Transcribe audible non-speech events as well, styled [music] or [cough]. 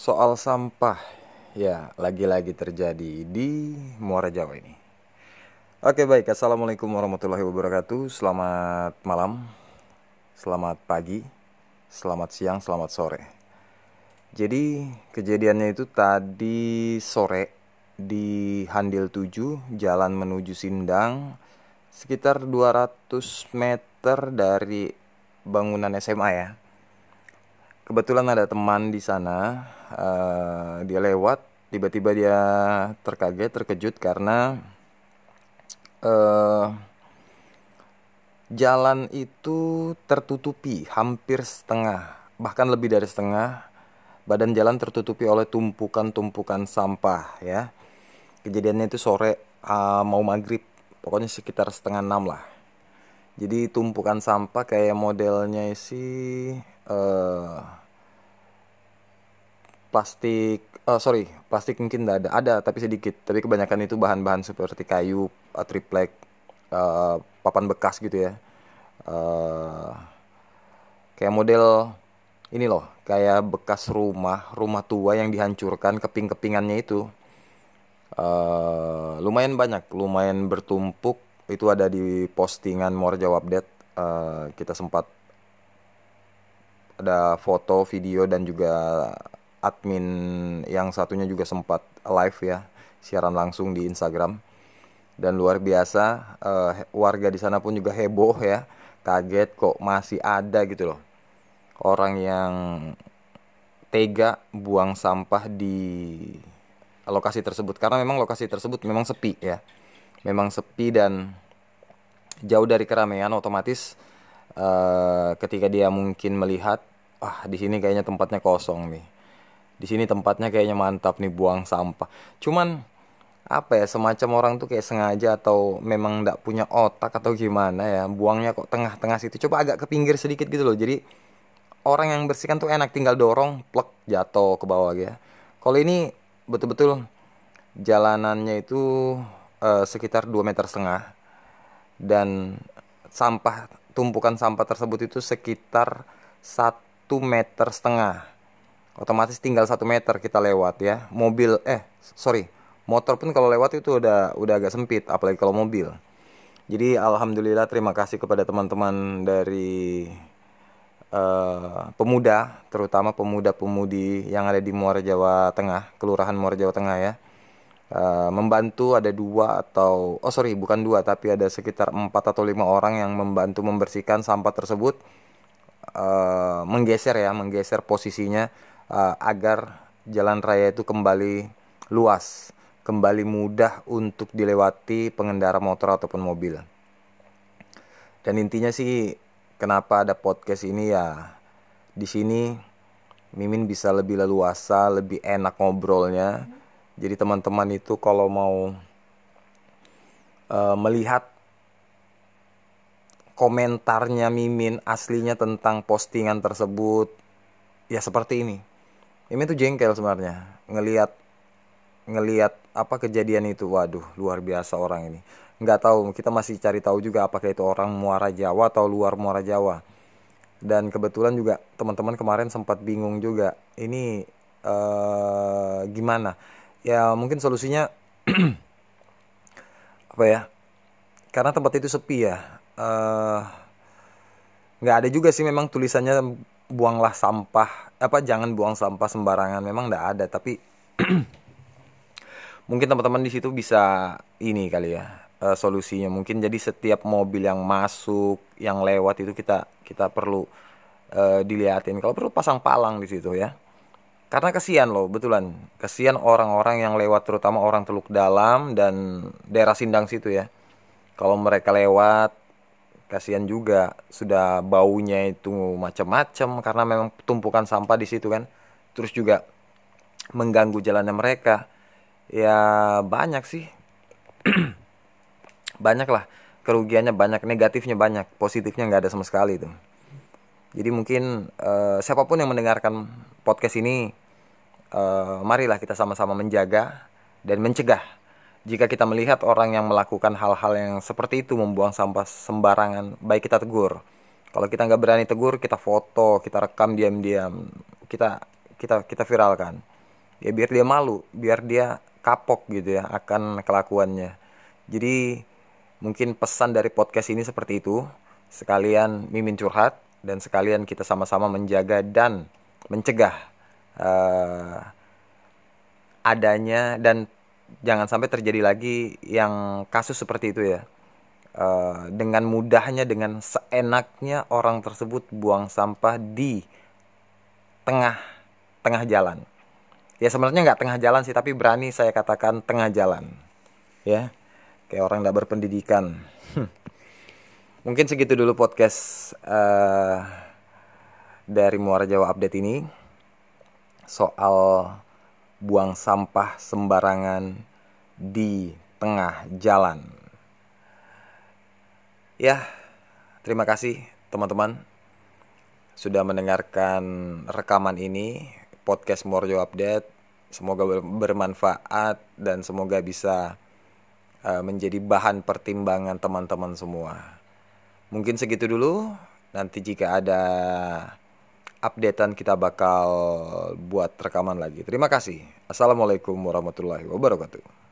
Soal sampah, ya lagi-lagi terjadi di Muara Jawa ini. Oke baik, Assalamualaikum warahmatullahi wabarakatuh. Selamat malam, selamat pagi, selamat siang, selamat sore. Jadi kejadiannya itu tadi sore di Handil 7, jalan menuju Sindang Sekitar 200 meter dari bangunan SMA ya kebetulan ada teman di sana uh, dia lewat tiba-tiba dia terkaget terkejut karena uh, jalan itu tertutupi hampir setengah bahkan lebih dari setengah badan jalan tertutupi oleh tumpukan-tumpukan sampah ya. Kejadiannya itu sore uh, mau maghrib pokoknya sekitar setengah enam lah. Jadi tumpukan sampah kayak modelnya sih uh, plastik uh, sorry plastik mungkin tidak ada ada tapi sedikit. Tapi kebanyakan itu bahan-bahan seperti kayu uh, triplek uh, papan bekas gitu ya. Uh, kayak model ini loh kayak bekas rumah rumah tua yang dihancurkan keping-kepingannya itu. Uh, lumayan banyak lumayan bertumpuk. Itu ada di postingan More Jawab Update. Uh, kita sempat ada foto video dan juga admin yang satunya juga sempat live ya siaran langsung di Instagram. Dan luar biasa uh, warga di sana pun juga heboh ya kaget kok masih ada gitu loh. Orang yang tega buang sampah di lokasi tersebut. Karena memang lokasi tersebut memang sepi ya. Memang sepi dan jauh dari keramaian otomatis uh, ketika dia mungkin melihat ah di sini kayaknya tempatnya kosong nih di sini tempatnya kayaknya mantap nih buang sampah. Cuman apa ya semacam orang tuh kayak sengaja atau memang nggak punya otak atau gimana ya buangnya kok tengah-tengah situ. Coba agak ke pinggir sedikit gitu loh. Jadi orang yang bersihkan tuh enak tinggal dorong plek jatuh ke bawah ya. Kalau ini betul-betul jalanannya itu uh, sekitar 2 meter setengah. Dan sampah tumpukan sampah tersebut itu sekitar satu meter setengah otomatis tinggal satu meter kita lewat ya. Mobil eh sorry motor pun kalau lewat itu udah udah agak sempit apalagi kalau mobil. Jadi alhamdulillah terima kasih kepada teman-teman dari uh, pemuda terutama pemuda-pemudi yang ada di Muara Jawa Tengah kelurahan Muara Jawa Tengah ya. Uh, membantu ada dua atau oh sorry bukan dua tapi ada sekitar empat atau lima orang yang membantu membersihkan sampah tersebut uh, menggeser ya menggeser posisinya uh, agar jalan raya itu kembali luas, kembali mudah untuk dilewati pengendara motor ataupun mobil. Dan intinya sih kenapa ada podcast ini ya di sini Mimin bisa lebih leluasa, lebih enak ngobrolnya. Jadi teman-teman itu kalau mau uh, melihat komentarnya Mimin aslinya tentang postingan tersebut. Ya seperti ini. Ini tuh jengkel sebenarnya. Ngelihat ngelihat apa kejadian itu. Waduh luar biasa orang ini. Nggak tahu kita masih cari tahu juga apakah itu orang muara Jawa atau luar muara Jawa. Dan kebetulan juga teman-teman kemarin sempat bingung juga ini uh, gimana? Ya mungkin solusinya [clears throat] apa ya? Karena tempat itu sepi ya uh, nggak ada juga sih memang tulisannya buanglah sampah. Apa jangan buang sampah sembarangan. Memang tidak ada tapi [clears throat] mungkin teman-teman di situ bisa ini kali ya uh, solusinya. Mungkin jadi setiap mobil yang masuk yang lewat itu kita kita perlu uh, dilihatin kalau perlu pasang palang di situ ya. Karena kesian loh betulan. Kesian orang-orang yang lewat terutama orang Teluk Dalam dan daerah Sindang situ ya. Kalau mereka lewat kasihan juga sudah baunya itu macam-macam karena memang tumpukan sampah di situ kan. Terus juga mengganggu jalannya mereka. Ya banyak sih. [clears throat] Banyak lah kerugiannya banyak negatifnya banyak positifnya nggak ada sama sekali itu. Jadi mungkin uh, siapa pun yang mendengarkan podcast ini uh, marilah kita sama-sama menjaga dan mencegah jika kita melihat orang yang melakukan hal-hal yang seperti itu membuang sampah sembarangan baik kita tegur. Kalau kita nggak berani tegur kita foto kita rekam diam-diam. Kita kita kita viralkan. Ya biar dia malu biar dia kapok gitu ya akan kelakuannya. Jadi mungkin pesan dari podcast ini seperti itu. Sekalian mimin curhat dan sekalian kita sama-sama menjaga dan mencegah uh, adanya dan jangan sampai terjadi lagi yang kasus seperti itu ya. Uh, dengan mudahnya dengan seenaknya orang tersebut buang sampah di tengah tengah jalan. Ya sebenarnya nggak tengah jalan sih tapi berani saya katakan tengah jalan. Ya kayak orang nggak berpendidikan. Mungkin segitu dulu podcast uh, dari Muara Jawa Update ini. Soal buang sampah sembarangan di tengah jalan. Ya, terima kasih teman-teman sudah mendengarkan rekaman ini podcast Morjo Update. Semoga bermanfaat dan semoga bisa uh, menjadi bahan pertimbangan teman-teman semua. Mungkin segitu dulu. Nanti jika ada updatean kita bakal buat rekaman lagi. Terima kasih. Assalamualaikum warahmatullahi wabarakatuh.